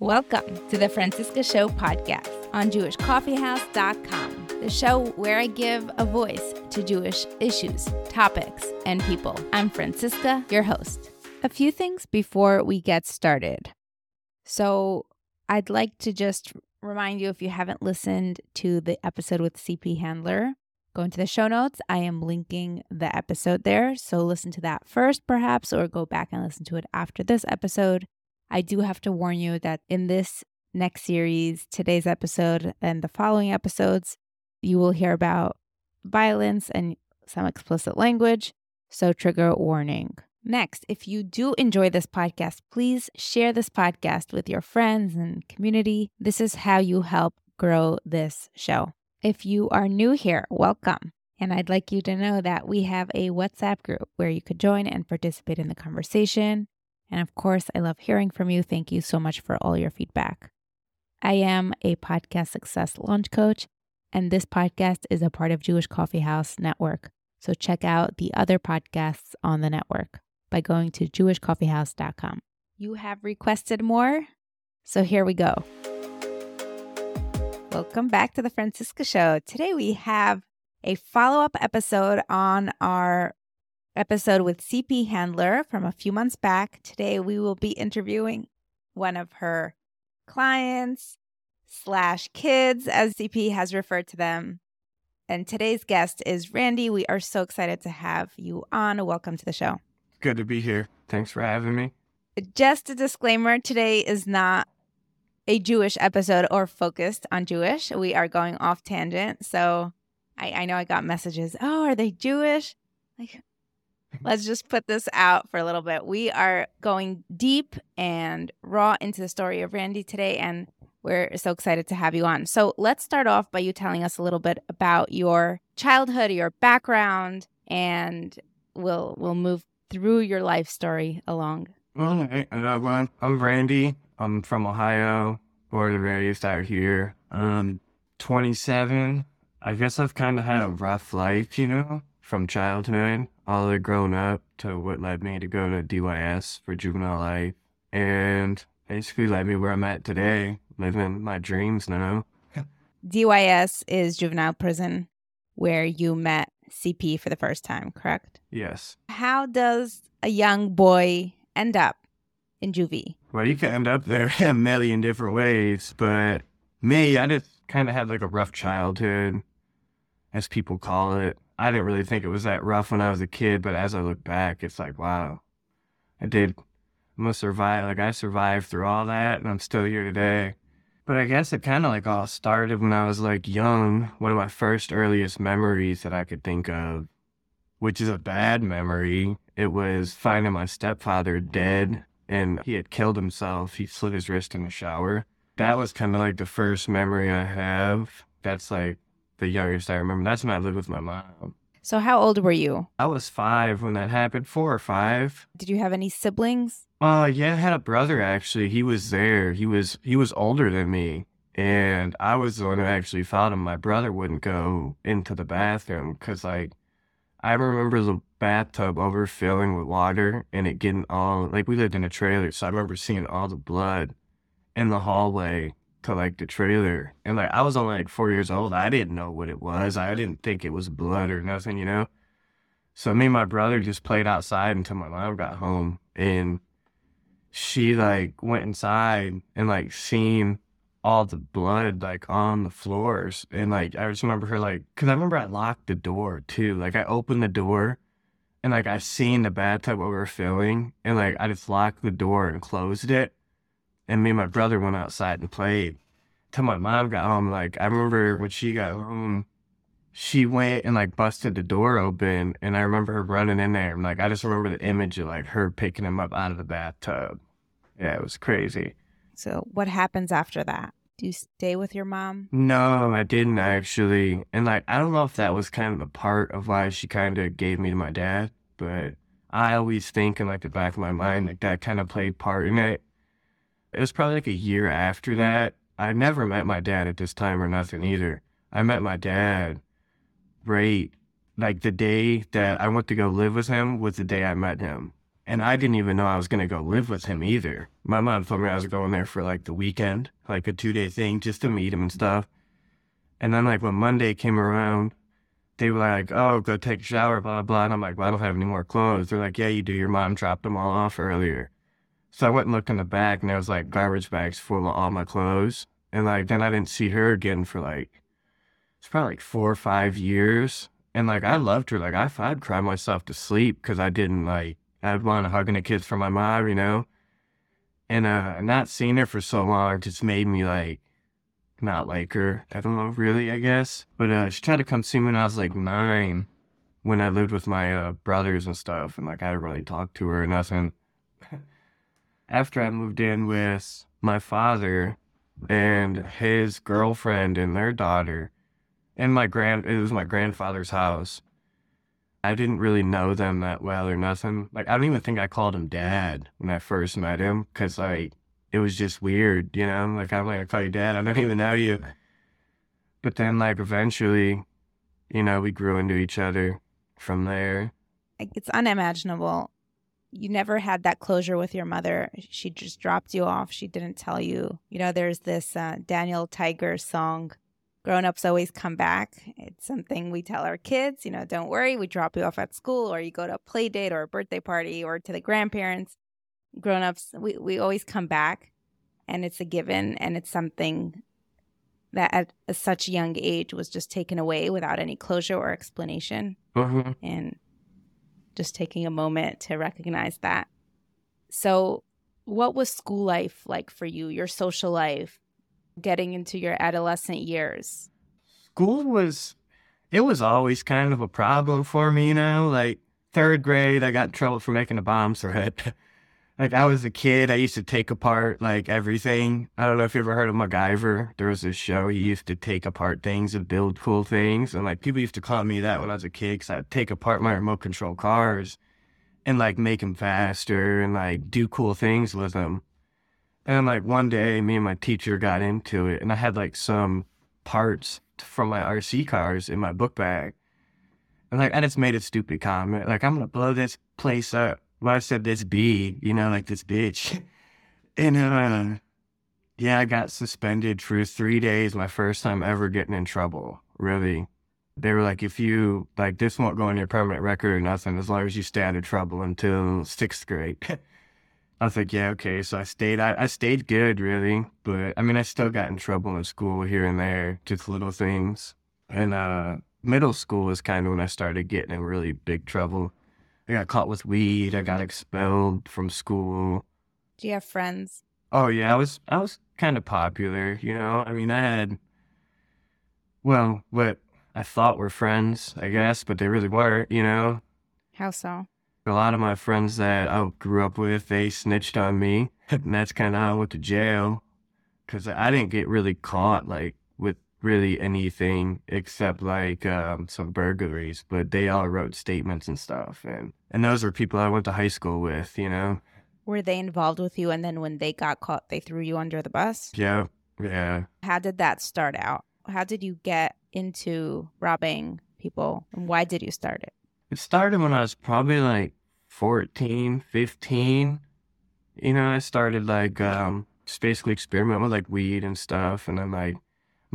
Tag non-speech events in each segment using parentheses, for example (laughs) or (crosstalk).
Welcome to the Franciska Show podcast on JewishCoffeehouse.com, the show where I give a voice to Jewish issues, topics, and people. I'm Franciska, your host. A few things before we get started. So, I'd like to just remind you if you haven't listened to the episode with CP Handler, go into the show notes. I am linking the episode there. So, listen to that first, perhaps, or go back and listen to it after this episode. I do have to warn you that in this next series, today's episode and the following episodes, you will hear about violence and some explicit language. So, trigger warning. Next, if you do enjoy this podcast, please share this podcast with your friends and community. This is how you help grow this show. If you are new here, welcome. And I'd like you to know that we have a WhatsApp group where you could join and participate in the conversation. And of course, I love hearing from you. Thank you so much for all your feedback. I am a podcast success launch coach, and this podcast is a part of Jewish Coffee House Network. So check out the other podcasts on the network by going to jewishcoffeehouse.com. You have requested more, so here we go. Welcome back to the Franciska Show. Today we have a follow up episode on our episode with CP Handler from a few months back. Today we will be interviewing one of her clients slash kids, as CP has referred to them. And today's guest is Randy. We are so excited to have you on. Welcome to the show. Good to be here. Thanks for having me. Just a disclaimer today is not a Jewish episode or focused on Jewish. We are going off tangent. So I, I know I got messages. Oh, are they Jewish? Like, let's just put this out for a little bit. We are going deep and raw into the story of Randy today, and we're so excited to have you on. So let's start off by you telling us a little bit about your childhood, your background, and we'll we'll move through your life story along. All right. I'm Randy. I'm from Ohio, born and raised out here. Um, 27. I guess I've kind of had a rough life, you know, from childhood all the way grown up to what led me to go to DYS for juvenile life. And basically led me where I'm at today, living my dreams now. DYS is juvenile prison where you met CP for the first time, correct? Yes. How does a young boy end up in juvie? Well, you can end up there (laughs) a million different ways, but me, I just kind of had like a rough childhood, as people call it. I didn't really think it was that rough when I was a kid, but as I look back, it's like, wow, I did. I'm gonna survive. Like I survived through all that, and I'm still here today. But I guess it kind of like all started when I was like young. One of my first earliest memories that I could think of, which is a bad memory, it was finding my stepfather dead and he had killed himself. He slit his wrist in the shower. That was kind of like the first memory I have. That's like the youngest I remember. That's when I lived with my mom. So, how old were you? I was five when that happened, four or five. Did you have any siblings? Uh yeah, I had a brother actually. He was there. He was he was older than me. And I was the one who actually found him. My brother wouldn't go into the bathroom because, like, I remember the bathtub overfilling with water and it getting all, like, we lived in a trailer. So I remember seeing all the blood in the hallway to, like, the trailer. And, like, I was only, like, four years old. I didn't know what it was. I didn't think it was blood or nothing, you know? So me and my brother just played outside until my mom got home. And she, like, went inside and, like, seen all the blood like on the floors and like i just remember her like because i remember i locked the door too like i opened the door and like i seen the bathtub overfilling and like i just locked the door and closed it and me and my brother went outside and played till my mom got home like i remember when she got home she went and like busted the door open and i remember her running in there and like i just remember the image of like her picking him up out of the bathtub yeah it was crazy So, what happens after that? Do you stay with your mom? No, I didn't actually. And like, I don't know if that was kind of a part of why she kind of gave me to my dad, but I always think in like the back of my mind, like that kind of played part in it. It was probably like a year after that. I never met my dad at this time or nothing either. I met my dad right like the day that I went to go live with him was the day I met him. And I didn't even know I was to go live with him either. My mom told me I was going there for like the weekend, like a two day thing just to meet him and stuff. And then, like, when Monday came around, they were like, oh, go take a shower, blah, blah. And I'm like, well, I don't have any more clothes. They're like, yeah, you do. Your mom dropped them all off earlier. So I went and looked in the back, and there was like garbage bags full of all my clothes. And like, then I didn't see her again for like, it's probably like four or five years. And like, I loved her. Like, I, I'd cry myself to sleep because I didn't like, I'd want to hug and a kiss from my mom, you know? And uh, not seeing her for so long just made me like, not like her. I don't know, really, I guess. But uh, she tried to come see me when I was like nine, when I lived with my uh, brothers and stuff. And like, I didn't really talk to her or nothing. After I moved in with my father and his girlfriend and their daughter, and my grand, it was my grandfather's house. I didn't really know them that well or nothing. Like, I don't even think I called him dad when I first met him because, like, it was just weird, you know? Like, I'm like, I call you dad. I don't even know you. But then, like, eventually, you know, we grew into each other from there. It's unimaginable. You never had that closure with your mother. She just dropped you off. She didn't tell you. You know, there's this uh, Daniel Tiger song grown-ups always come back it's something we tell our kids you know don't worry we drop you off at school or you go to a play date or a birthday party or to the grandparents grown-ups we, we always come back and it's a given and it's something that at a such young age was just taken away without any closure or explanation Mm-hmm. and just taking a moment to recognize that so what was school life like for you your social life getting into your adolescent years? School was, it was always kind of a problem for me, you know? Like third grade, I got in trouble for making a bomb threat. (laughs) like I was a kid, I used to take apart like everything. I don't know if you ever heard of MacGyver. There was this show, he used to take apart things and build cool things. And like people used to call me that when I was a kid because I'd take apart my remote control cars and like make them faster and like do cool things with them. And like one day, me and my teacher got into it, and I had like some parts from my RC cars in my book bag. And like, I just made a stupid comment, like, I'm gonna blow this place up. Well, I said this bee, you know, like this bitch. and uh, yeah, I got suspended for three days, my first time ever getting in trouble, really. They were like, if you, like, this won't go on your permanent record or nothing, as long as you stay out of trouble until sixth grade. (laughs) I was like, yeah, okay. So I stayed. I, I stayed good, really. But I mean, I still got in trouble in school here and there, just little things. And uh, middle school was kind of when I started getting in really big trouble. I got caught with weed. I got expelled from school. Do you have friends? Oh yeah, I was I was kind of popular. You know, I mean, I had well, what I thought were friends, I guess, but they really weren't. You know. How so? A lot of my friends that I grew up with, they snitched on me. (laughs) And that's kind of how I went to jail. Because I didn't get really caught, like, really anything except, like, um, some burglaries. But they all wrote statements and stuff. And, and those were people I went to high school with, you know? Were they involved with you? And then when they got caught, they threw you under the bus? Yeah. Yeah. How did that start out? How did you get into robbing people? And why did you start it? It started when I was probably like 14, 15. You know, I started like um just basically experimenting with like weed and stuff. And then like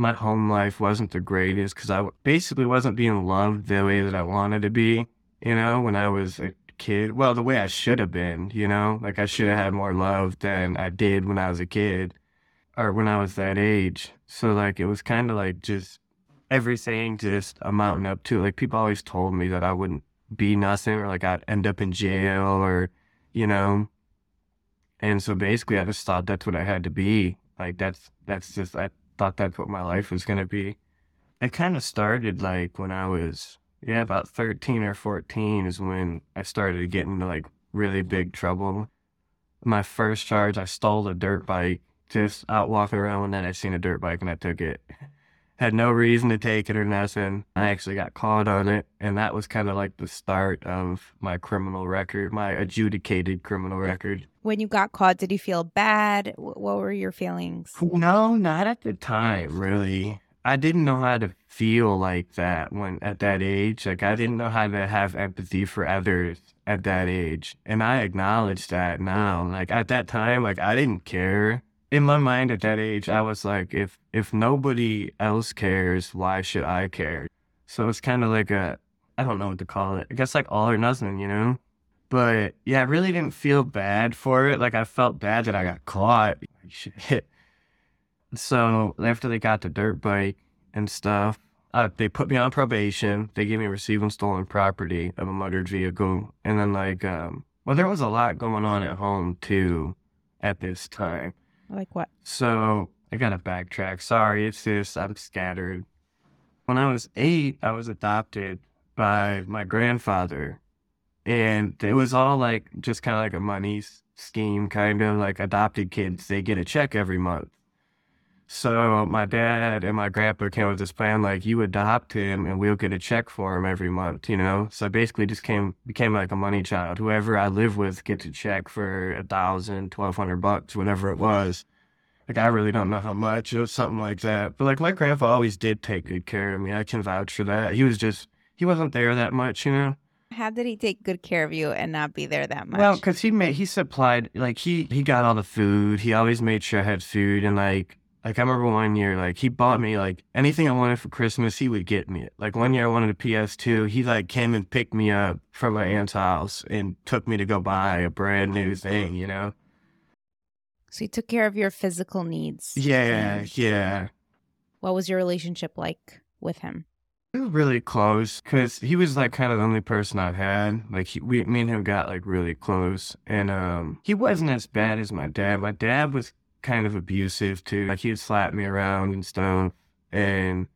my home life wasn't the greatest because I basically wasn't being loved the way that I wanted to be, you know, when I was a kid. Well, the way I should have been, you know, like I should have had more love than I did when I was a kid or when I was that age. So like it was kind of like just everything just amounting up to like people always told me that I wouldn't be nothing or like I'd end up in jail or, you know. And so basically I just thought that's what I had to be. Like that's that's just I thought that's what my life was gonna be. It kind of started like when I was yeah, about thirteen or fourteen is when I started getting into like really big trouble. My first charge, I stole a dirt bike, just out walking around and then I seen a dirt bike and I took it had no reason to take it or nothing. I actually got caught on it, and that was kind of like the start of my criminal record, my adjudicated criminal record. When you got caught, did you feel bad? What were your feelings? No, not at the time, really. I didn't know how to feel like that when at that age. Like I didn't know how to have empathy for others at that age. And I acknowledge that now. Like at that time, like I didn't care. In my mind at that age, I was like, if if nobody else cares, why should I care? So it's kind of like a I don't know what to call it. I guess like all or nothing, you know? But yeah, I really didn't feel bad for it. Like I felt bad that I got caught. Shit. So after they got the dirt bike and stuff, uh, they put me on probation. They gave me receiving stolen property of a motored vehicle. And then like, um, well, there was a lot going on at home too at this time. Like what? So I gotta backtrack. Sorry, it's just I'm scattered. When I was eight, I was adopted by my grandfather. And it was all like just kind of like a money scheme, kind of like adopted kids. They get a check every month. So my dad and my grandpa came with this plan, like you adopt him and we'll get a check for him every month, you know? So I basically just came, became like a money child. Whoever I live with gets a check for a thousand, twelve hundred bucks, whatever it was. Like I really don't know how much, it was something like that. But like my grandpa always did take good care of me. I can vouch for that. He was just, he wasn't there that much, you know? How did he take good care of you and not be there that much? Well, because he made, he supplied, like he, he got all the food. He always made sure I had food and like, like I remember one year, like he bought me like anything I wanted for Christmas, he would get me it. Like one year I wanted a PS2, he like came and picked me up from my aunt's house and took me to go buy a brand new thing, you know? so he took care of your physical needs. Yeah, yeah. What was your relationship like with him? We were really close because he was like kind of the only person I've had. Like he, we, me and him got like really close, and um, he wasn't as bad as my dad. My dad was kind of abusive too. Like he'd slap me around and stuff. And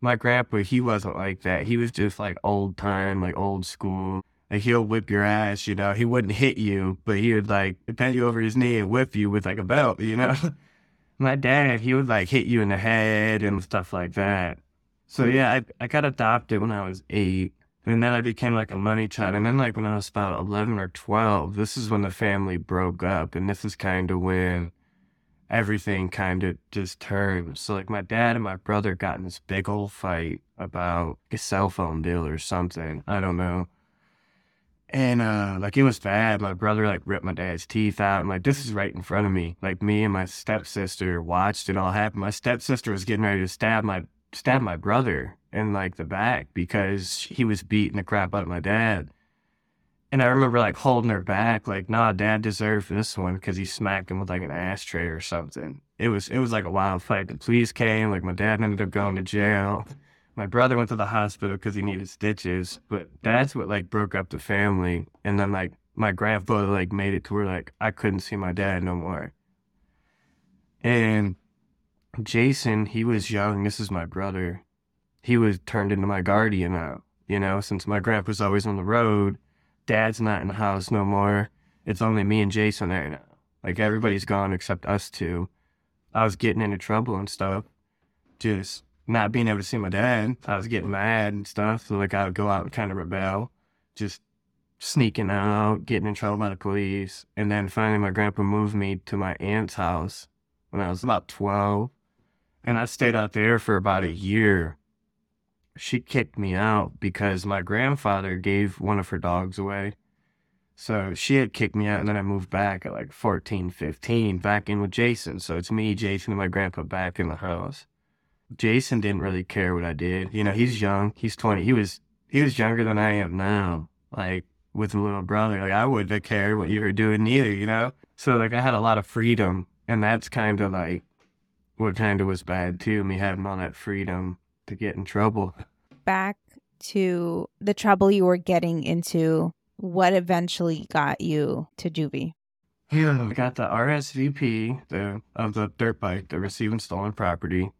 my grandpa, he wasn't like that. He was just like old time, like old school. Like he'll whip your ass, you know. He wouldn't hit you, but he would like bend you over his knee and whip you with like a belt, you know. (laughs) my dad, he would like hit you in the head and stuff like that. So yeah, I, I got adopted when I was eight. And then I became like a money child. And then like when I was about 11 or 12, this is when the family broke up. And this is kind of when everything kind of just turned. So like my dad and my brother got in this big old fight about a cell phone deal or something. I don't know. And uh like it was bad. My brother like ripped my dad's teeth out and like this is right in front of me. Like me and my stepsister watched it all happen. My stepsister was getting ready to stab my stab my brother in like the back because he was beating the crap out of my dad. And I remember like holding her back, like, nah, dad deserved this one because he smacked him with like an ashtray or something. It was it was like a wild fight. The police came, like my dad ended up going to jail. My brother went to the hospital because he needed stitches, but that's what like broke up the family. And then like my grandfather like made it to where like I couldn't see my dad no more. And Jason, he was young. This is my brother. He was turned into my guardian now. You know, since my grandpa's always on the road, dad's not in the house no more. It's only me and Jason there now. Like everybody's gone except us two. I was getting into trouble and stuff. Just not being able to see my dad. I was getting mad and stuff. So like I would go out and kind of rebel. Just sneaking out, getting in trouble by the police. And then finally my grandpa moved me to my aunt's house when I was about 12. And I stayed out there for about a year. She kicked me out because my grandfather gave one of her dogs away. So she had kicked me out, and then I moved back at like 14, 15, back in with Jason. So it's me, Jason, and my grandpa back in the house. Jason didn't really care what I did. You know, he's young. He's 20. He was he was younger than I am now. Like with a little brother. Like I wouldn't have cared what you were doing either, you know? So like I had a lot of freedom and that's kind of like what kind of was bad too, me having all that freedom to get in trouble. Back to the trouble you were getting into, what eventually got you to juvie? Yeah, I got the RSP the, of the dirt bike, the receiving stolen property.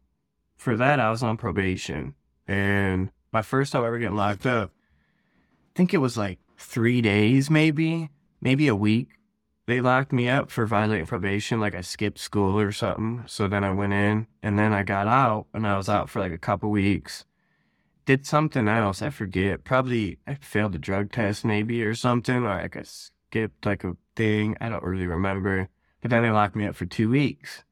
For that, I was on probation. And my first time ever getting locked up, I think it was like three days, maybe, maybe a week. They locked me up for violating probation, like I skipped school or something. So then I went in, and then I got out, and I was out for like a couple weeks. Did something else, I forget. Probably I failed a drug test, maybe, or something, or like I skipped like a thing. I don't really remember. But then they locked me up for two weeks.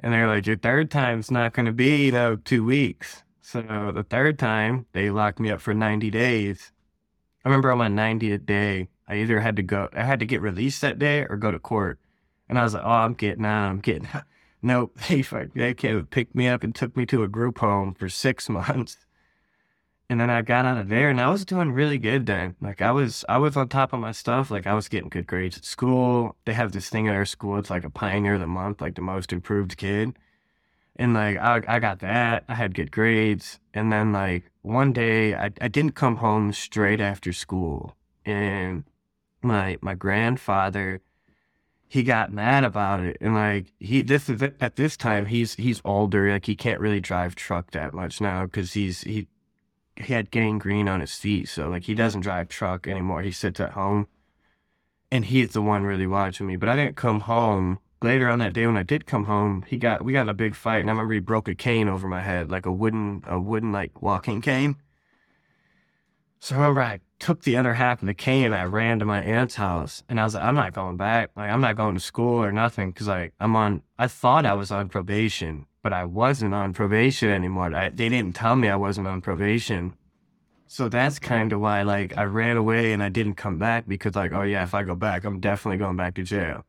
And they're like, your third time's not going to be, you know, two weeks. So the third time, they locked me up for 90 days. I remember on my 90th day, I either had to go, I had to get released that day or go to court. And I was like, oh, I'm getting out. I'm getting out. (laughs) Nope. (laughs) They, they came and picked me up and took me to a group home for six (laughs) months. And then I got out of there and I was doing really good then. Like I was, I was on top of my stuff. Like I was getting good grades at school. They have this thing at our school. It's like a pioneer of the month, like the most improved kid. And like I, I got that. I had good grades. And then like one day I, I didn't come home straight after school. And my my grandfather he got mad about it. And like he this is at this time he's he's older. Like he can't really drive truck that much now because he's he he had gangrene on his feet. So like he doesn't drive truck anymore. He sits at home. And he's the one really watching me. But i didn't come home. Later on that day when i did come home he got we got in a big fight. And i remember he broke a cane over my head like a wooden a wooden like walking cane. So I remember I took the other half of the cane and I ran to my aunt's house and I was like, I'm not going back. Like, I'm not going to school or nothing because like I'm on, I thought I was on probation, but I wasn't on probation anymore. I, they didn't tell me I wasn't on probation. So that's kind of why like I ran away and I didn't come back because like, oh yeah, if I go back, I'm definitely going back to jail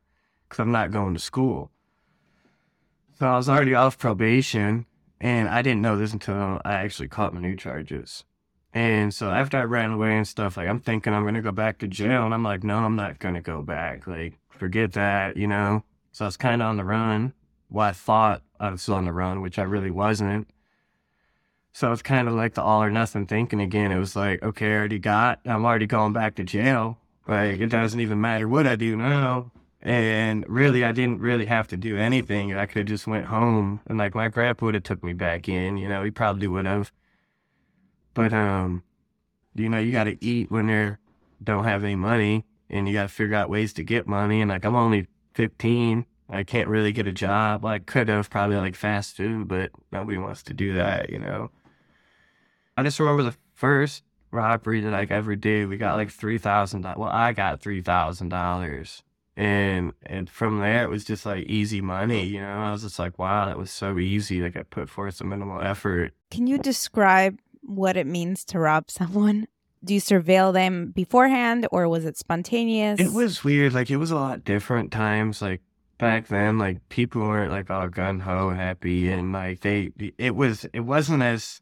because I'm not going to school. So I was already off probation and I didn't know this until I actually caught my new charges. And so after I ran away and stuff, like I'm thinking I'm gonna go back to jail, and I'm like, no, I'm not gonna go back. Like, forget that, you know. So I was kind of on the run. Well, I thought I was on the run, which I really wasn't. So it's kind of like the all or nothing thinking again. It was like, okay, I already got, I'm already going back to jail. Like, it doesn't even matter what I do now. And really, I didn't really have to do anything. I could have just went home, and like my grandpa would have took me back in. You know, he probably would have. But um, you know, you got to eat when they don't have any money, and you got to figure out ways to get money. And like, I'm only 15. I can't really get a job. I could have probably like fast food, but nobody wants to do that, you know. I just remember the first robbery that I ever did. We got like three thousand. Well, I got three thousand dollars, and and from there it was just like easy money. You know, I was just like, wow, that was so easy. Like I put forth some minimal effort. Can you describe what it means to rob (laughs) someone? Do you surveil them beforehand or was it spontaneous? It was weird. Like it was a lot different times. Like back then, like people weren't like all gun ho happy and like they it was it wasn't as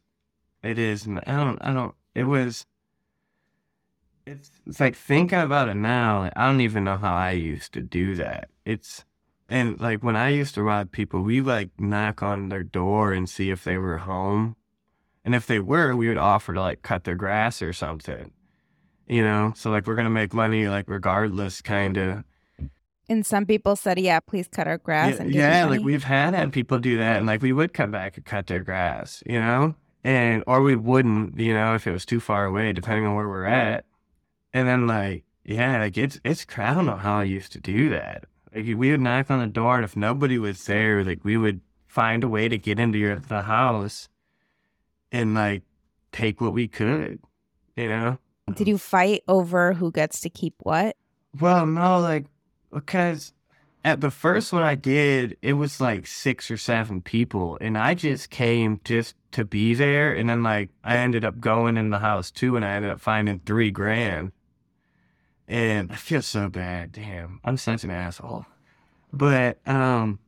it is I don't I don't it was it's it's like thinking about it now, like, I don't even know how I used to do that. It's and like when I used to rob people, we like knock on their door and see if they were home and if they were, we would offer to like cut their grass or something. You know, so like we're gonna make money like regardless, kind of. And some people said, "Yeah, please cut our grass." Yeah, and yeah like we've had had people do that, and like we would come back and cut their grass, you know, and or we wouldn't, you know, if it was too far away, depending on where we're at. And then like, yeah, like it's it's I don't know how I used to do that. Like we would knock on the door, and if nobody was there, like we would find a way to get into your the house and like take what we could, you know? Did you fight over who gets to keep what? Well, no, like, because at the first one I did, it was like six or seven people, and I just came just to be there. And then, like, I ended up going in the house too, and I ended up finding three grand. And I feel so bad. Damn, I'm such an asshole. But, um,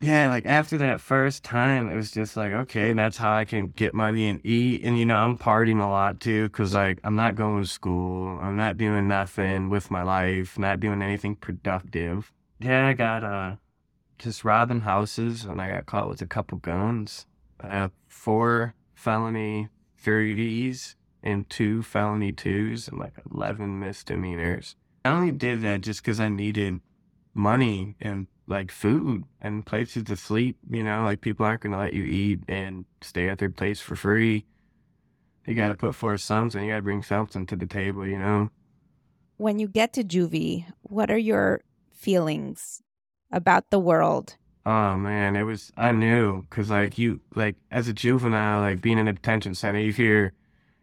yeah, like after that first time, it was just like, okay, that's how I can get money and eat. And, you know, I'm partying a lot too, because, like, I'm not going to school. I'm not doing nothing with my life, not doing anything productive. Yeah, I got, uh, just robbing houses, and I got caught with a couple guns. I have four felony 30s and two felony twos and like 11 misdemeanors. I only did that just because I needed money and like food and places to sleep. You know, like people aren't going to let you eat and stay at their place for free. You got to put forth something. You got to bring something to the table. You know. When you get to juvie, what are your feelings about the world? Oh man, it was I knew because like you like as a juvenile, like being in a detention center, you hear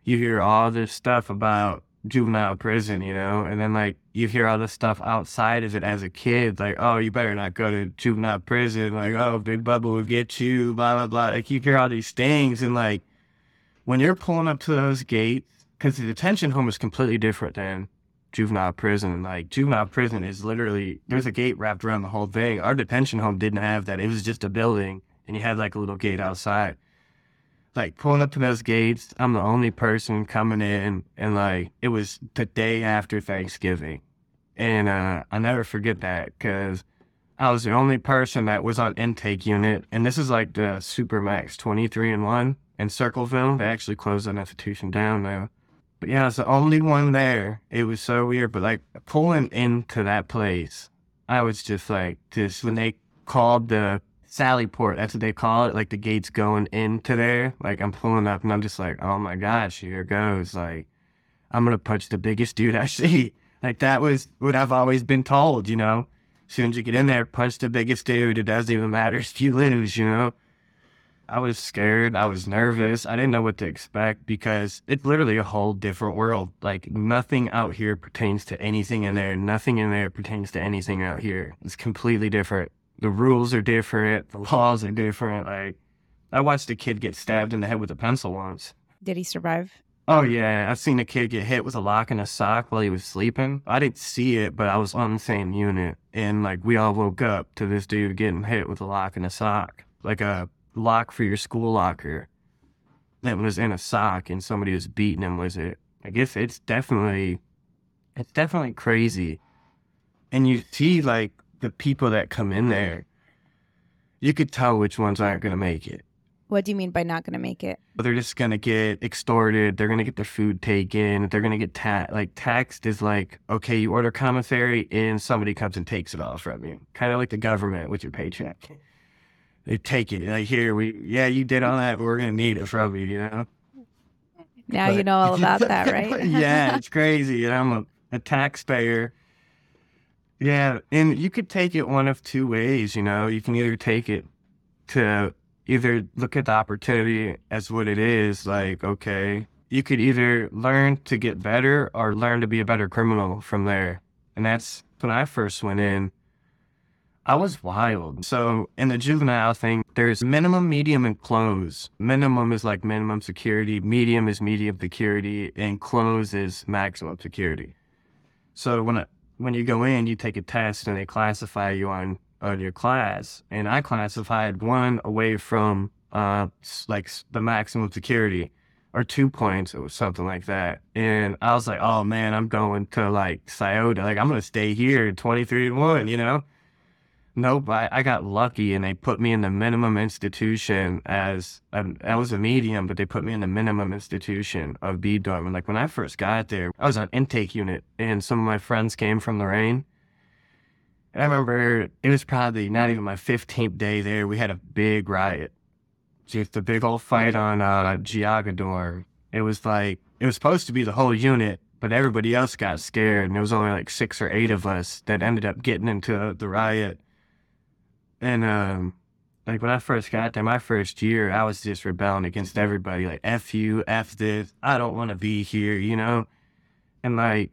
you hear all this stuff about juvenile prison, you know, and then like you hear all this stuff outside of it as a kid, like, oh, you better not go to juvenile prison, like, oh, Big Bubba will get you, blah blah blah. Like you hear all these things, and like when you're pulling up to those gates, because the detention home is completely different than juvenile prison. Like juvenile prison is literally there's a gate wrapped around the whole thing. Our detention home didn't have that. It was just a building, and you had like a little gate outside. Like pulling up to those gates, I'm the only person coming in, and like it was the day after Thanksgiving, and uh, I never forget that because I was the only person that was on intake unit, and this is like the Supermax 23 and 1 in Circleville. They actually closed that institution down now. But yeah, I was the only one there. It was so weird, but like pulling into that place, I was just like, just when they called the Sally Port, that's what they call it, like the gates going into there. Like I'm pulling up and I'm just like, oh my gosh, here goes. Like I'm gonna punch the biggest dude I (laughs) see. Like that was what I've always been told, you know as soon as you get in there, punch the biggest dude. It doesn't even matter (laughs) if you lose, you know? I was scared. I was nervous. I didn't know what to expect because it's literally a whole different world. Like nothing out here pertains to anything in there. Nothing in there pertains to anything out here. It's completely different. The rules are different. The laws are different. Like I watched a kid get stabbed in the head with a pencil once. Did he survive? Oh yeah, I've seen a kid get hit with a lock and a sock while he was sleeping. I didn't see it, but I was on the same unit, and like we all woke up to this dude getting hit with a lock and a sock, like a lock for your school locker that was in a sock, and somebody was beating him with it. I guess it's definitely, it's definitely crazy, and you see like the people that come in there, you could tell which ones aren't gonna make it what do you mean by not going to make it? They're just going to get extorted. They're going to get their food taken. They're going to get taxed. Like, taxed is like, okay, you order commissary and somebody comes and takes it all from you. Kind of like the government with your paycheck. They take it. Like, here, we, yeah, you did all that, we're going to need it from you, you know? Now but, you know all (laughs) about that, right? (laughs) yeah, (laughs) it's crazy. And I'm a, a taxpayer. Yeah. And you could take it one of two ways, you know? You can either take it to either look at the opportunity as what it is, like, okay, you could either learn to get better or learn to be a better criminal from there. And that's when I first went in. I was wild. So in the juvenile thing, there's minimum, medium, and close. Minimum is like minimum security, medium is medium security, and close is maximum security. So when I, when you go in, you take a test and they classify you on on your class, and I classified one away from uh like the maximum security or two points or something like that. And I was like, oh man, I'm going to like Scioto. Like I'm gonna stay here 23 and one, you know? Nope, I, I got lucky and they put me in the minimum institution as I was a medium, but they put me in the minimum institution of B dorm. And like when I first got there, I was on intake unit and some of my friends came from Lorain and I remember it was probably not even my 15th day there. We had a big riot. Just a big old fight on uh, Giagador. It was like, it was supposed to be the whole unit, but everybody else got scared. And there was only like six or eight of us that ended up getting into the riot. And, um, like when I first got there, my first year, I was just rebelling against everybody. Like, F you, F this, I don't want to be here, you know? And like,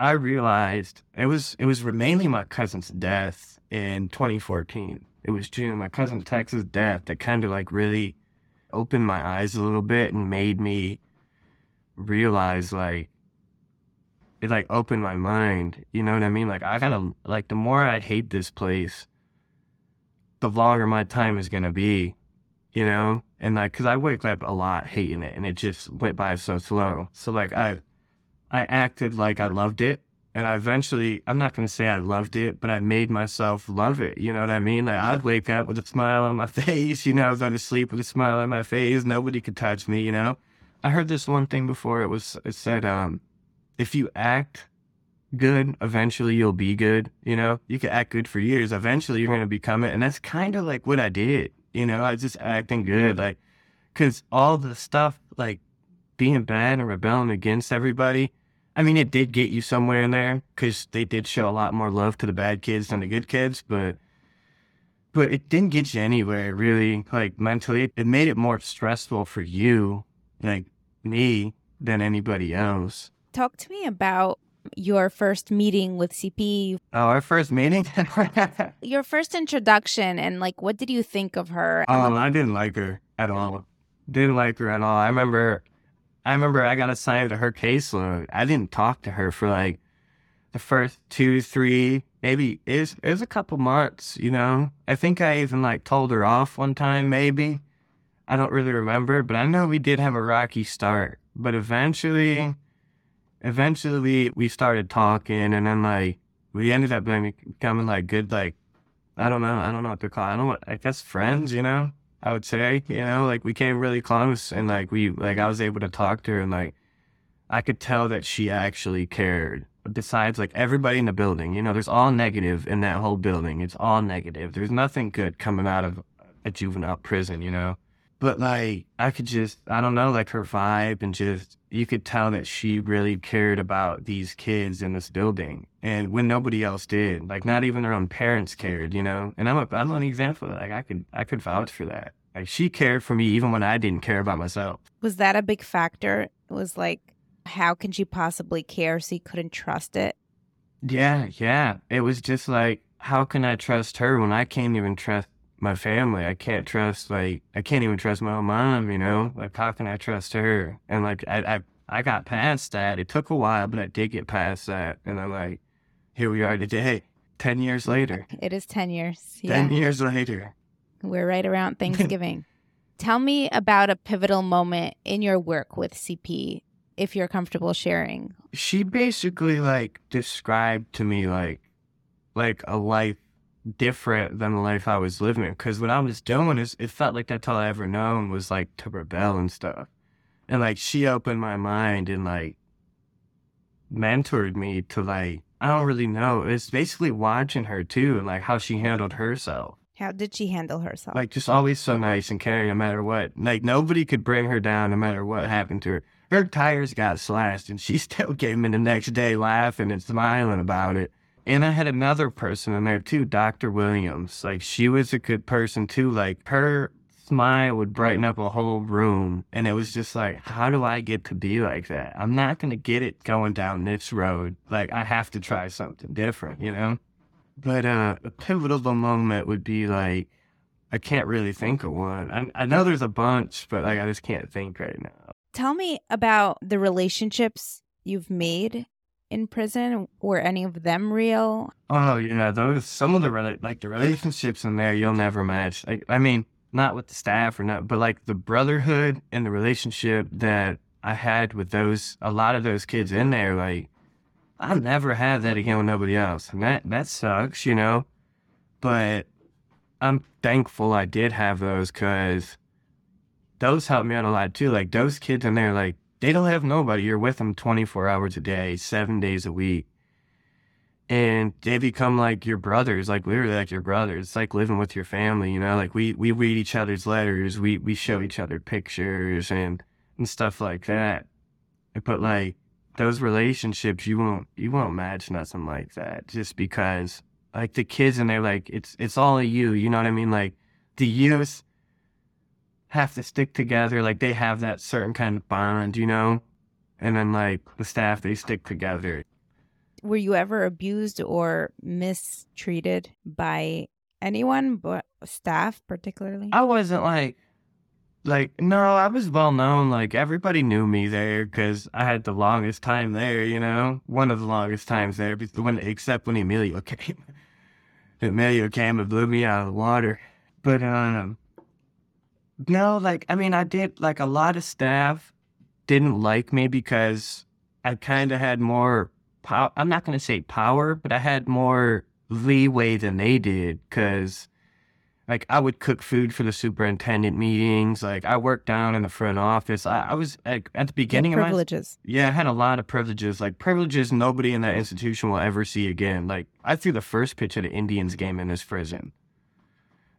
I realized it was it was mainly my cousin's death in 2014. It was June, my cousin Texas' death that kind of like really opened my eyes a little bit and made me realize like it like opened my mind. You know what I mean? Like I gotta like the more I hate this place, the longer my time is gonna be. You know, and like, cause I wake up a lot hating it, and it just went by so slow. So like, I I acted like I loved it. And I eventually, I'm not going to say I loved it, but I made myself love it. You know what I mean? Like I'd wake up with a smile on my (laughs) face, you know, I was going to sleep with a smile on my face. Nobody could touch me, you know? I heard this one thing before. It was, it said, um, if you act good, eventually you'll be good. You know, you can act good for years. Eventually you're going to become it. And that's kind of like what I did. You know, I was just acting good. Like, cause all the stuff, like being bad and rebelling against everybody, I mean, it did get you somewhere in there because they did show a lot more love to the bad kids than the good kids, but but it didn't get you anywhere really. Like mentally, it made it more stressful for you, like me, than anybody else. Talk to me about your first meeting with CP. Oh, our first meeting? (laughs) your first introduction, and like, what did you think of her? Oh, I didn't like her at all. Didn't like her at all. I remember I remember I got assigned to her caseload. I didn't talk to her for like the first two, three, maybe is it was a couple months, you know. I think I even like told her off one time, maybe. I don't really remember, but I know we did have a rocky start. But eventually, eventually we started talking, and then like we ended up becoming like good, like I don't know, I don't know what to call. I don't know, I guess friends, you know. I would say, you know, like we came really close, and like we, like I was able to talk to her, and like I could tell that she actually cared. Besides, like everybody in the building, you know, there's all negative in that whole building. It's all negative. There's nothing good coming out of a juvenile prison, you know. But like, I could just, I don't know, like her vibe and just, you could tell that she really cared about these kids in this building. And when nobody else did, like not even her own parents cared, you know? And I'm a, I'm an example. Like I could, I could vouch for that. Like she cared for me even when I didn't care about myself. Was that a big factor? It was like, how can she possibly care so you couldn't trust it? Yeah, yeah. It was just like, how can I trust her when I can't even trust my family. I can't trust like I can't even trust my own mom, you know? Like how can I trust her? And like I I, I got past that. It took a while, but I did get past that. And I'm like, here we are today. Ten years later. It is ten years. Yeah. Ten years later. We're right around (laughs) Thanksgiving. Tell me about a pivotal moment in your work with CP, if you're comfortable sharing. She basically like described to me like like a life different than the life I was living. Because what I was doing is, it felt like that's all I ever known was like to rebel and stuff. And like she opened my mind and like mentored me to like, I don't really know. It's basically watching her too and like how she handled herself. How did she handle herself? Like just always so nice and caring no matter what. Like nobody could bring her down no matter what happened to her. Her tires got slashed and she (laughs) still came in the next day laughing and smiling about it. And I had another person in there too, Dr. Williams. Like she was a good person too. Like her smile would brighten up a whole room. And it was just like, how do I get to be like that? I'm not going to get it going down this road. Like I have to try something different, you know? But uh, a pivotal moment would be like, I can't really think of one. I, I know there's a bunch, but like I just can't think right now. Tell me about the relationships you've made in prison? Were any of them real? Oh yeah, those some of the like the relationships in there you'll never match. Like I mean, not with the staff or not, but like the brotherhood and the relationship that I had with those a lot of those kids in there, like I've never had that again with nobody else. And that that sucks, you know. But I'm thankful I did have those because those helped me out a lot too. Like those kids in there, like they don't have nobody. You're with them 24 hours a day, seven days a week. And they become like your brothers, like literally like your brothers. It's like living with your family, you know, like we, we read each other's letters. We, we show each other pictures and, and stuff like that. But like those relationships, you won't, you won't match nothing like that just because like the kids and they're like, it's, it's all you. You know what I mean? Like the youth, have to stick together. Like they have that certain kind of bond, you know? And then like the staff, they stick together. Were you ever abused or mistreated by anyone, but staff particularly? I wasn't like, like no, I was well known. Like everybody knew me there because I had the longest time there. You know, one of the longest times there. When except when Emilio (laughs) came, Emilio came and blew me out of the water. But um, no, like I mean, I did like a lot of staff didn't like me because I kind of had more power. I'm not going to say power, but I had more leeway than they did because like I would cook food for the superintendent meetings. Like I worked down in the front office. I, I was like, at the beginning of privileges. My, yeah, I had a lot of privileges. Like privileges nobody in that institution will ever see again. Like I threw the first pitch at an Indians game in this prison.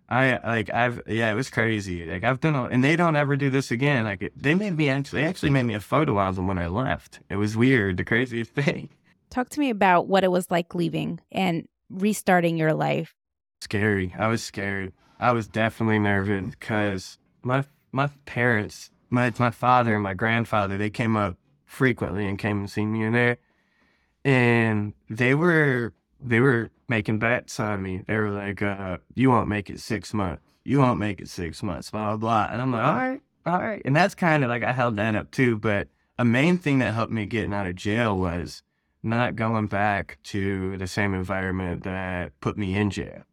I like I've yeah, it was crazy. Like I've done, a, and they don't ever do this again. Like it, they made me actually, they actually made me a photo album when I left. It was weird, the craziest (laughs) thing. Talk to me about what it was like leaving and restarting your life. Scary. I was scared. I was definitely nervous because my my parents, my my father and my grandfather, they came up frequently and came and seen me in there, and they were they were making bets on me. They were like, uh, you won't make it six months. You won't make it six months, blah, blah, blah. And I'm like, all right, all right. And that's kind of like I held that up too. But a main thing that helped me getting out of jail was not going back to the same environment that put me in jail.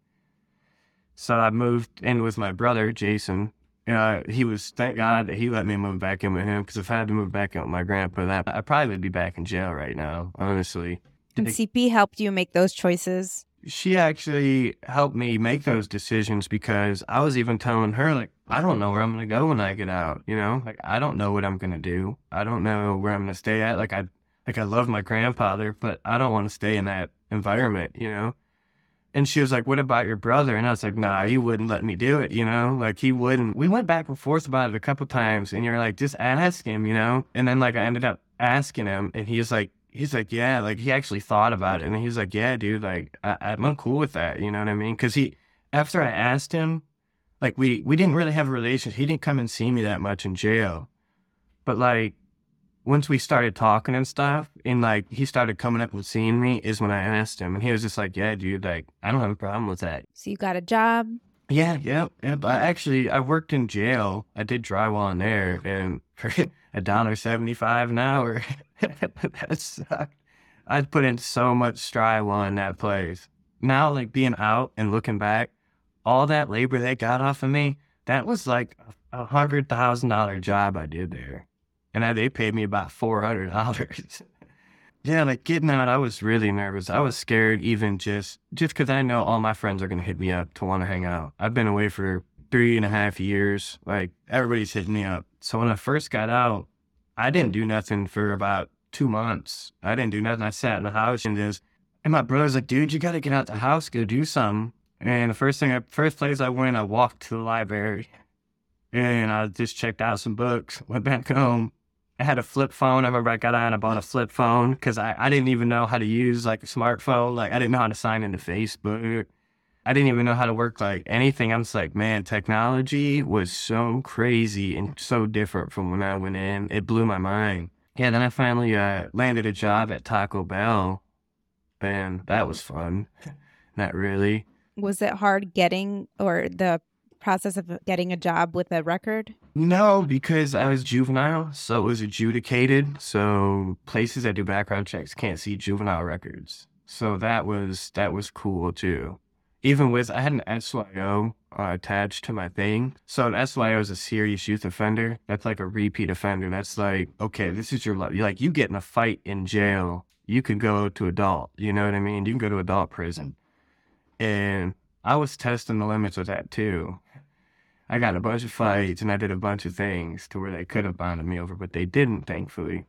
So I moved in with my brother, Jason. Uh, he was, thank God that he let me move back in with him because if I had to move back in with my grandpa, that I probably would be back in jail right now, honestly. And CP helped you make those choices. She actually helped me make those decisions because I was even telling her, like, I don't know where I'm going to go when I get out, you know? Like, I don't know what I'm going to do. I don't know where I'm going to stay at. Like, I, like, I love my grandfather, but I don't want to stay in that environment, you know? And she was like, What about your brother? And I was like, Nah, he wouldn't let me do it, you know? Like, he wouldn't. We went back and forth about it a couple times, and you're like, Just ask him, you know? And then, like, I ended up asking him, and he's like, He's like, Yeah, like, he actually thought about it. And he's like, Yeah, dude, like, I, I'm cool with that, you know what I mean? Cause he, after I asked him, like, we, we didn't really have a relationship. He didn't come and see me that much in jail. But, like, once we started talking and stuff, and like he started coming up and seeing me, is when I asked him, and he was just like, "Yeah, dude, like I don't have a problem with that." So you got a job? Yeah, yeah, yeah. But actually, I worked in jail. I did drywall in there, and for a dollar seventy-five an hour, (laughs) that sucked. I put in so much drywall in that place. Now, like being out and looking back, all that labor they got off of me, that was like a hundred thousand dollar job I did there and I, they paid me about four hundred dollars. (laughs) yeah, like getting out, I was really nervous. I was scared, even just just because I know all my friends are gonna hit me up to want to hang out. I've been away for three and a half years. Like everybody's hitting me up. So when I first got out, I didn't do nothing for about two months. I didn't do nothing. I sat in the house and just. And my brother's like, dude, you got to get out the house, go do something. And the first thing, I, first place I went, I walked to the library, and I just checked out some books. Went back home, I had a flip phone. I remember I got on, I bought a flip phone because I, I didn't even know how to use like a smartphone. Like I didn't know how to sign into Facebook. I didn't even know how to work like anything. I'm just like, man, technology was so crazy and so different from when I went in. It blew my mind. Yeah, then I finally uh, landed a job at Taco Bell, and that was fun. (laughs) Not really. Was it hard getting or the process of getting a job with a record? No, because I was juvenile, so it was adjudicated. So places that do background checks can't see juvenile records. So that was that was cool too. Even with I had an SYO uh, attached to my thing. So an SYO is a serious youth offender. That's like a repeat offender. That's like okay, this is your life. Like you get in a fight in jail, you could go to adult. You know what I mean? You can go to adult prison. And I was testing the limits with that too. I got a bunch of fights and I did a bunch of things to where they could have bonded me over, but they didn't, thankfully.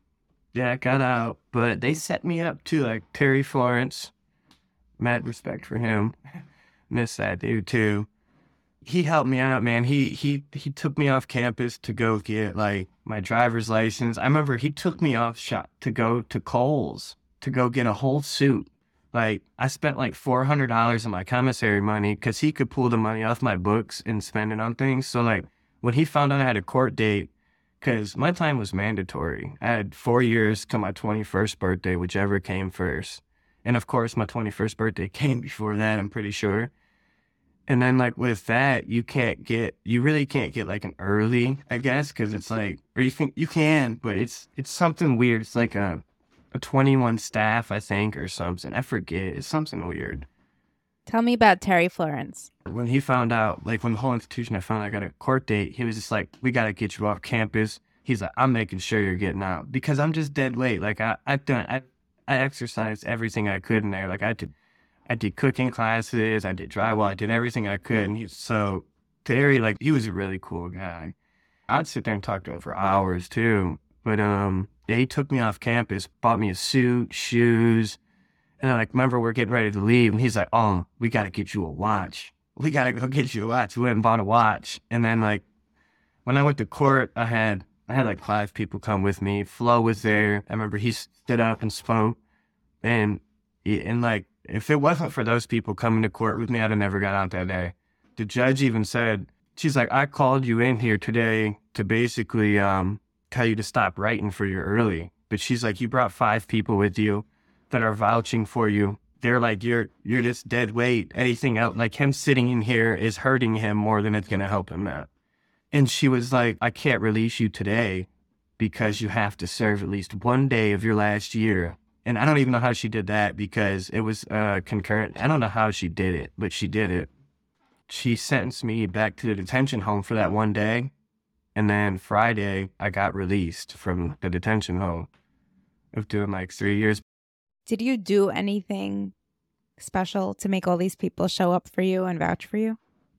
Yeah, I got out, but they set me up too, like Terry Florence. Mad respect for him. (laughs) Miss that dude too. He helped me out, man. He he he took me off campus to go get like my driver's license. I remember he took me off shot to go to Kohl's to go get a whole suit like I spent like four hundred dollars of my commissary money because he could pull the money off my books and spend it on things. So like when he found out I had a court date, because my time was mandatory. I had four years to my twenty first birthday, whichever came first. And of course, my twenty first birthday (laughs) came before that. I'm pretty sure. And then like with that, you can't get, you really can't get like an early, I guess, because it's like, or you think you can, but it's it's something weird. It's like a a 21 staff, I think, or something. I forget. It's something weird. Tell me about Terry Florence. When he found out, like when the whole institution I found out I got a court date, he was just like, "We got to get you off campus." He's like, "I'm making sure you're getting out because I'm just dead late. Like I, I've done, I, I exercised everything I could in there. Like I did, I did cooking classes, I did drywall, I did everything I could. And he, so Terry, like he was a really cool guy. I'd sit there and talk to him for hours too. But um, he took me off campus, bought me a suit, shoes, and I like remember we're getting ready to leave, and he's like, "Oh, we got to get you a watch. We got to go get you a watch." We went and bought a watch, and then like when I went to court, I had I had like five people come with me. Flo was there. I remember he stood up and spoke, and and like if it wasn't for those people coming to court with me, I'd have never got out that day. The judge even said, "She's like, I called you in here today to basically um." Tell you to stop writing for you early. But she's like, you brought five people with you that are vouching for you. They're like, you're you're just dead weight. Anything else, like him sitting in here is hurting him more than it's gonna help him out. And she was like, I can't release you today because you have to serve at least one day of your last year And I don't even know how she did that because it was uh, concurrent. I don't know how she did it, but she did it. She sentenced me back to the detention home for that one day. And then Friday, I got released from the detention home of doing like three years. Did you do anything special to make all these people show up for you and vouch for you?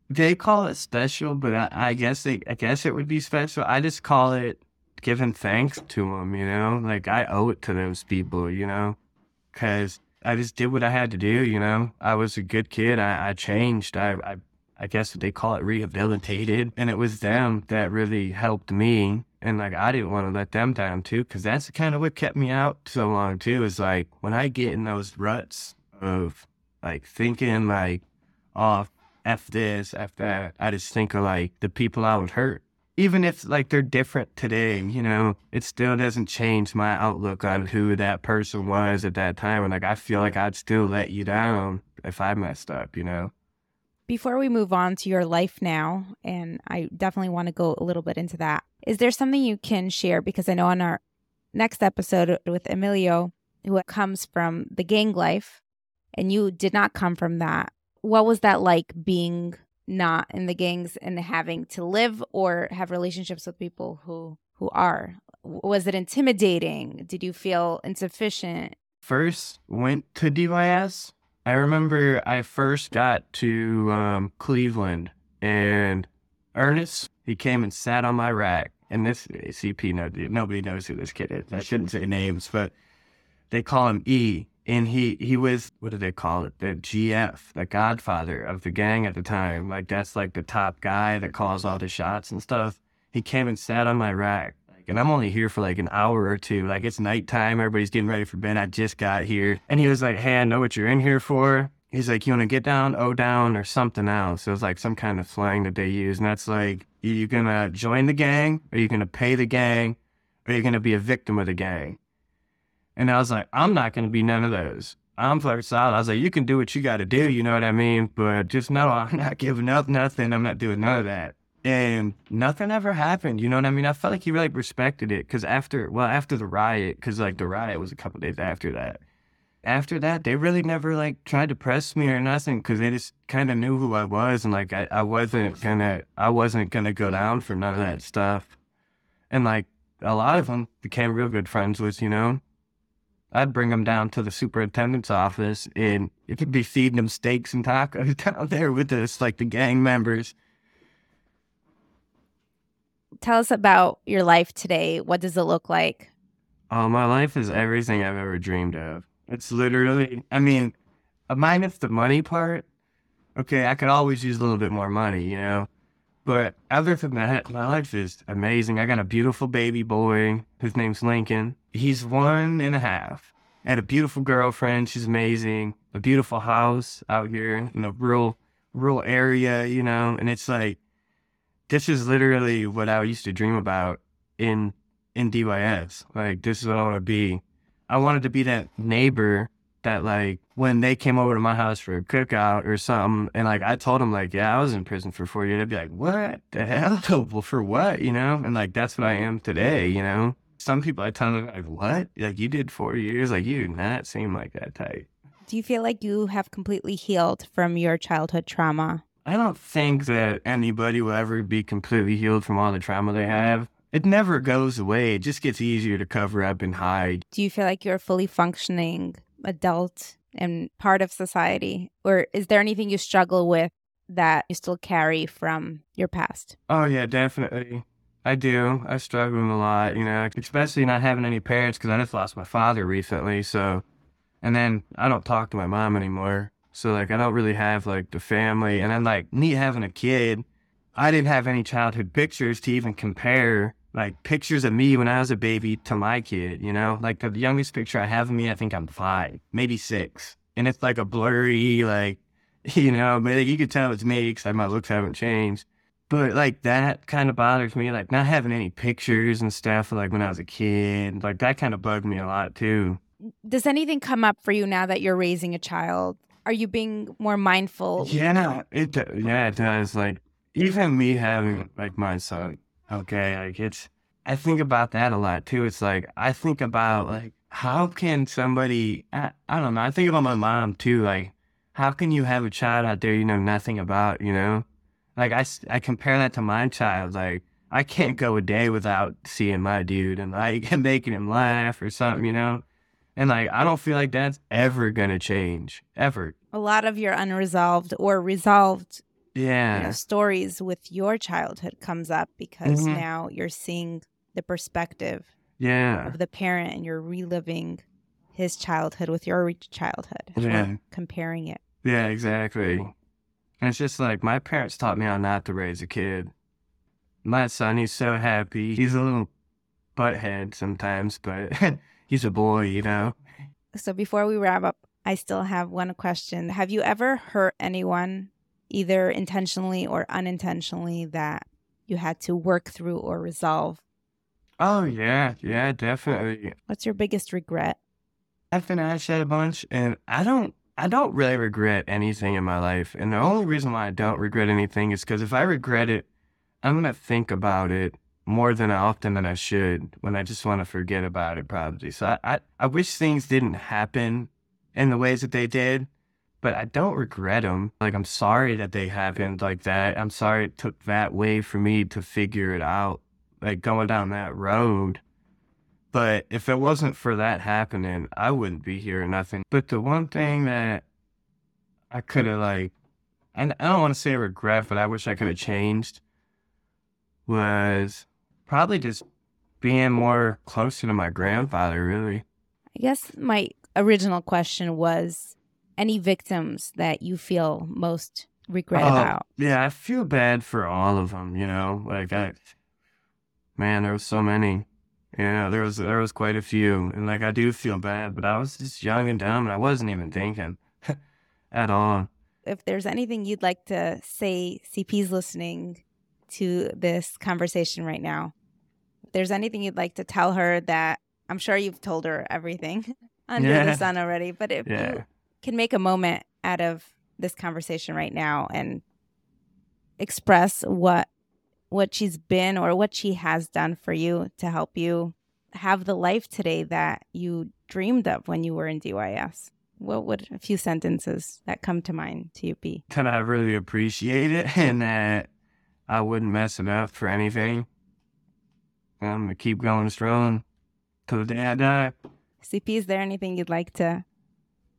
They call it special, but I, I guess they, I guess it would be special. I just call it giving thanks to them. You know, like I owe it to those people. You know, because I just did what I had to do. You know, I was a good kid. I, I changed. I, I, I guess they call it rehabilitated, and it was them that really helped me. And like I didn't want to let them down too, because that's kind of what kept me out so long too. Is like when I get in those ruts of like thinking like, oh, F this, F that. I just think of like the people I would hurt. Even if like they're different today, you know, it still doesn't change my outlook on who that person was at that time. And like I feel like I'd still let you down if I messed up, you know. Before we move on to your life now, and I definitely want to go a little bit into that, is there something you can share? Because I know on our next episode with Emilio, who comes from the gang life, and you did not come from that. What was that like being not in the gangs and having to live or have relationships with people who who are? Was it intimidating? Did you feel insufficient? First went to DYS. I remember I first got to um, Cleveland and Ernest, he came and sat on my rack. And this CP, nobody knows who this kid is. I shouldn't say names, but they call him E. And he he was what do they call it? The gf the godfather of the gang at the time. Like that's like the top guy that calls all the shots and stuff. He came and sat on my rack and i'm only here for like an hour or two like it's nighttime everybody's getting ready for bed i just got here and he was like hey i know what you're in here for he's like you want to get down O down or something else it was like some kind of slang that they use and that's like are you gonna join the gang are you gonna pay the gang or are you gonna be a victim of the gang and I was like, I'm not to be none of those. I'm fucking solid. I was like, you can do what you got to do. You know what I mean? But just know I'm not giving up nothing. I'm not doing none of that. And nothing ever happened. You know what I mean? I felt like he really respected it because after, well, after the riot, because like the riot was a couple days after that. After that, they really never like tried to press me or nothing because they just kind of knew who I was and like I, I wasn't gonna, I wasn't gonna go down for none of that stuff. And like a lot of them became real good friends with, you know. I'd bring them down to the superintendent's office and it could be feeding them steaks and tacos (laughs) down there with us, like the gang members. Tell us about your life today. What does it look like? Oh, my life is everything I've ever dreamed of. It's literally, I mean, uh, minus the money part. Okay, I could always use a little bit more money, you know? But other than that, my life is amazing. I got a beautiful baby boy. His name's Lincoln. He's one and a half. I had a beautiful girlfriend. She's amazing. A beautiful house out here in a rural, rural area, you know. And it's like, this is literally what I used to dream about in in DYS. Like, this is what I want to be. I wanted to be that neighbor that like when they came over to my house for a cookout or something, and like I told them like, yeah, I was in prison for four years. They'd be like, what the hell? (laughs) well, for what? You know? And like that's what I am today. You know? Some people I tell them like, what? Like you did four years? Like you not seem like that type. Do you feel like you have completely healed from your childhood trauma? I don't think that anybody will ever be completely healed from all the trauma they have. It never goes away. It just gets easier to cover up and hide. Do you feel like you're a fully functioning adult and part of society? Or is there anything you struggle with that you still carry from your past? Oh, yeah, definitely. I do. I struggle a lot, you know, especially not having any parents because I just lost my father recently. So, and then I don't talk to my mom anymore. So, like, I don't really have like the family. And then, like, me having a kid, I didn't have any childhood pictures to even compare like pictures of me when I was a baby to my kid, you know? Like the youngest picture I have of me, I think I'm five, maybe six. And it's like a blurry, like, (laughs) you know, but like, you could tell it's me because my looks haven't changed. But like that kind of bothers me, like not having any pictures and stuff like when I was a kid. Like that kind of bugged me a lot too. Does anything come up for you now that you're raising a child? Are you being more mindful? Yeah, it yeah, it does. Like even me having like my son, Okay, like it's I think about that a lot too. It's like I think about like how can somebody, I, I don't know, I think about my mom too. Like, how can you have a child out there you know nothing about, you know? Like, I, I compare that to my child. Like, I can't go a day without seeing my dude and like (laughs) making him laugh or something, you know? And like, I don't feel like that's ever gonna change, ever. A lot of your unresolved or resolved Yeah. you know, stories with your childhood comes up because Mhm. now you're seeing the perspective Yeah. of the parent and you're reliving his childhood with your childhood. Yeah. Comparing it. Yeah, exactly. And it's just like my parents taught me how not to raise a kid. My son, he's so happy. He's a little butthead sometimes, but (laughs) he's a boy, you know? So before we wrap up, I still have one question. Have you ever hurt anyone, either intentionally or unintentionally, that you had to work through or resolve? Oh, yeah, yeah, definitely. What's your biggest regret? I've been asked that a bunch, and I don't, I don't really regret anything in my life. And the only reason why I don't regret anything is because if I regret it, I'm gonna think about it more than often than I should when I just want to forget about it, probably. So I, I, I wish things didn't happen in the ways that they did, but I don't regret them. Like I'm sorry that they happened like that. I'm sorry it took that way for me to figure it out, like going down that road. But if it wasn't for that happening, I wouldn't be here or nothing. But the one thing that I could have like, and I don't want to say regret, but I wish I could have changed was probably just being more closer to my grandfather, really. I guess my original question was any victims that you feel most regret Oh, about? Yeah, I feel bad for all of them, you know? Like I man, there was so many. Yeah, there was there was quite a few. And like I do feel bad, but I was just young and dumb and I wasn't even thinking (laughs) at all. If there's anything you'd like to say, CP's listening to this conversation right now. If there's anything you'd like to tell her that I'm sure you've told her everything (laughs) under Yeah. the sun already, but if Yeah. you can make a moment out of this conversation right now and express what what she's been or what she has done for you to help you have the life today that you dreamed of when you were in DYS. What would a few sentences that come to mind to you be? That I really appreciate it (laughs) and that I wouldn't mess it up for anything. I'm gonna keep going strong till the day I die. CP, is there anything you'd like to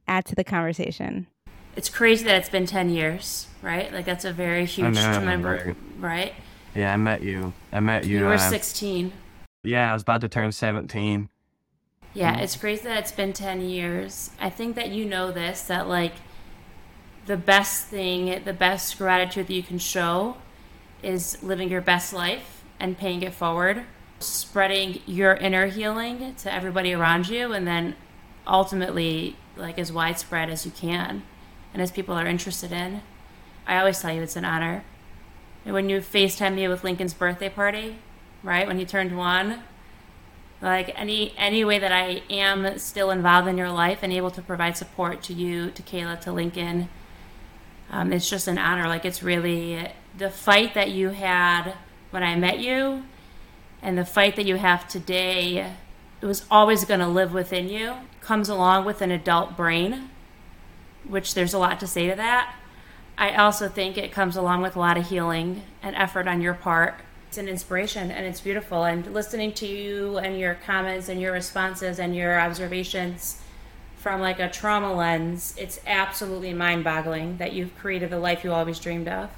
add to the conversation? It's crazy that it's been 10 years, right? Like, that's a very huge know, number, right. right? Yeah, I met you. I met you. You were uh, 16. Yeah, I was about to turn 17. Yeah, it's crazy that it's been 10 years. I think that you know this that, like, the best thing, the best gratitude that you can show is living your best life and paying it forward, spreading your inner healing to everybody around you, and then ultimately, like, as widespread as you can and as people are interested in. I always tell you it's an honor. And when you FaceTime me with Lincoln's birthday party, right, when he turned one, like any any way that I am still involved in your life and able to provide support to you, to Kayla, to Lincoln, um, it's just an honor. Like it's really the fight that you had when I met you, and the fight that you have today. It was always going to live within you. Comes along with an adult brain, which there's a lot to say to that. I also think it comes along with a lot of healing and effort on your part. It's an inspiration and it's beautiful. And listening to you and your comments and your responses and your observations from like a trauma lens, it's absolutely mind boggling that you've created the life you always dreamed of.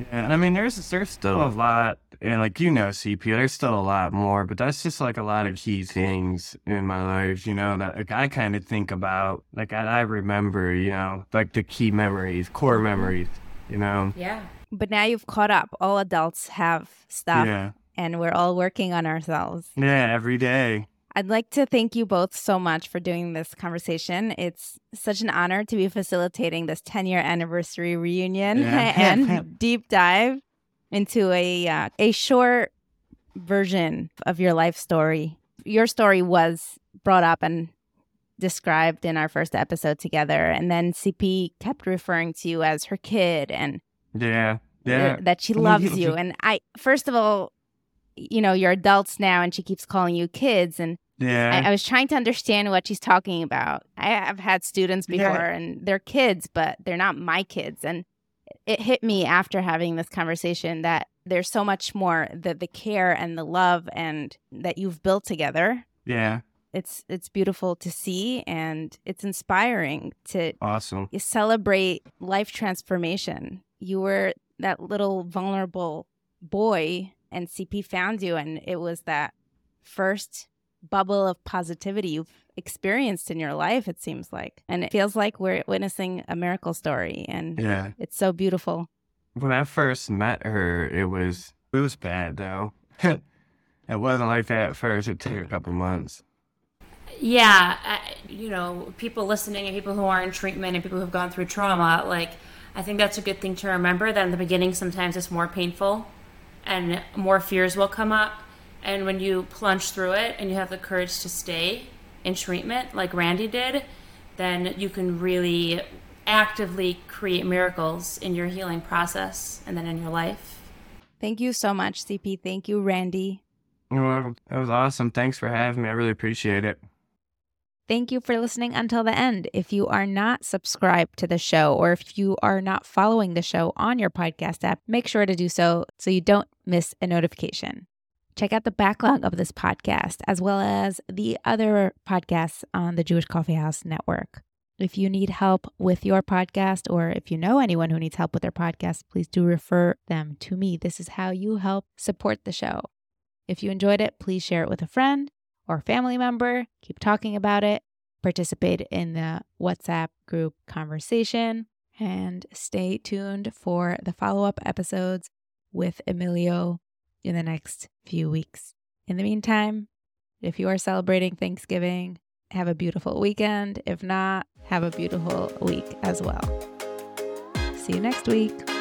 Yeah, and I mean, there's there's still a lot, and like you know, CP, there's still a lot more, but that's just like a lot of key things in my life, you know, that like I kind of think about, like I, I remember, you know, like the key memories, core mm-hmm. memories, you know. Yeah. But now you've caught up. All adults have stuff, Yeah, and we're all working on ourselves. yeah, every day. I'd like to thank you both so much for doing this conversation. It's such an honor to be facilitating this 10 year anniversary reunion Yeah. (laughs) and deep dive into a uh, a short version of your life story. Your story was brought up and described in our first episode together, and then CP kept referring to you as her kid and Yeah, yeah, that she loves you. And I, first of all, you know, you're adults now, and she keeps calling you kids, and Yeah. I, I was trying to understand what she's talking about. I have had students before Yeah. and they're kids, but they're not my kids. And it hit me after having this conversation that there's so much more the the care and the love and that you've built together. yeah. It's it's beautiful to see and it's inspiring to Awesome. you celebrate life transformation. You were that little vulnerable boy, and CP found you, and it was that first bubble of positivity you've experienced in your life, it seems like. And it feels like we're witnessing a miracle story, and Yeah. it's so beautiful. When I first met her, it was it was bad though. (laughs) it wasn't like that at first. It took a couple months. Yeah, I, you know, people listening and people who are in treatment and people who've gone through trauma, like, I think that's a good thing to remember that in the beginning, sometimes it's more painful and more fears will come up. And when you plunge through it and you have the courage to stay in treatment, like Randy did, then you can really actively create miracles in your healing process and then in your life. Thank you so much, CP. Thank you, Randy. You're welcome. That was awesome. Thanks for having me. I really appreciate it. Thank you for listening until the end. If you are not subscribed to the show or if you are not following the show on your podcast app, make sure to do so so you don't miss a notification. Check out the backlog of this podcast as well as the other podcasts on the Jewish Coffee House Network. If you need help with your podcast or if you know anyone who needs help with their podcast, please do refer them to me. This is how you help support the show. If you enjoyed it, please share it with a friend or family member. Keep talking about it. Participate in the WhatsApp group conversation and stay tuned for the follow up episodes with Emilio in the next few weeks. In the meantime, if you are celebrating Thanksgiving, have a beautiful weekend. If not, have a beautiful week as well. See you next week.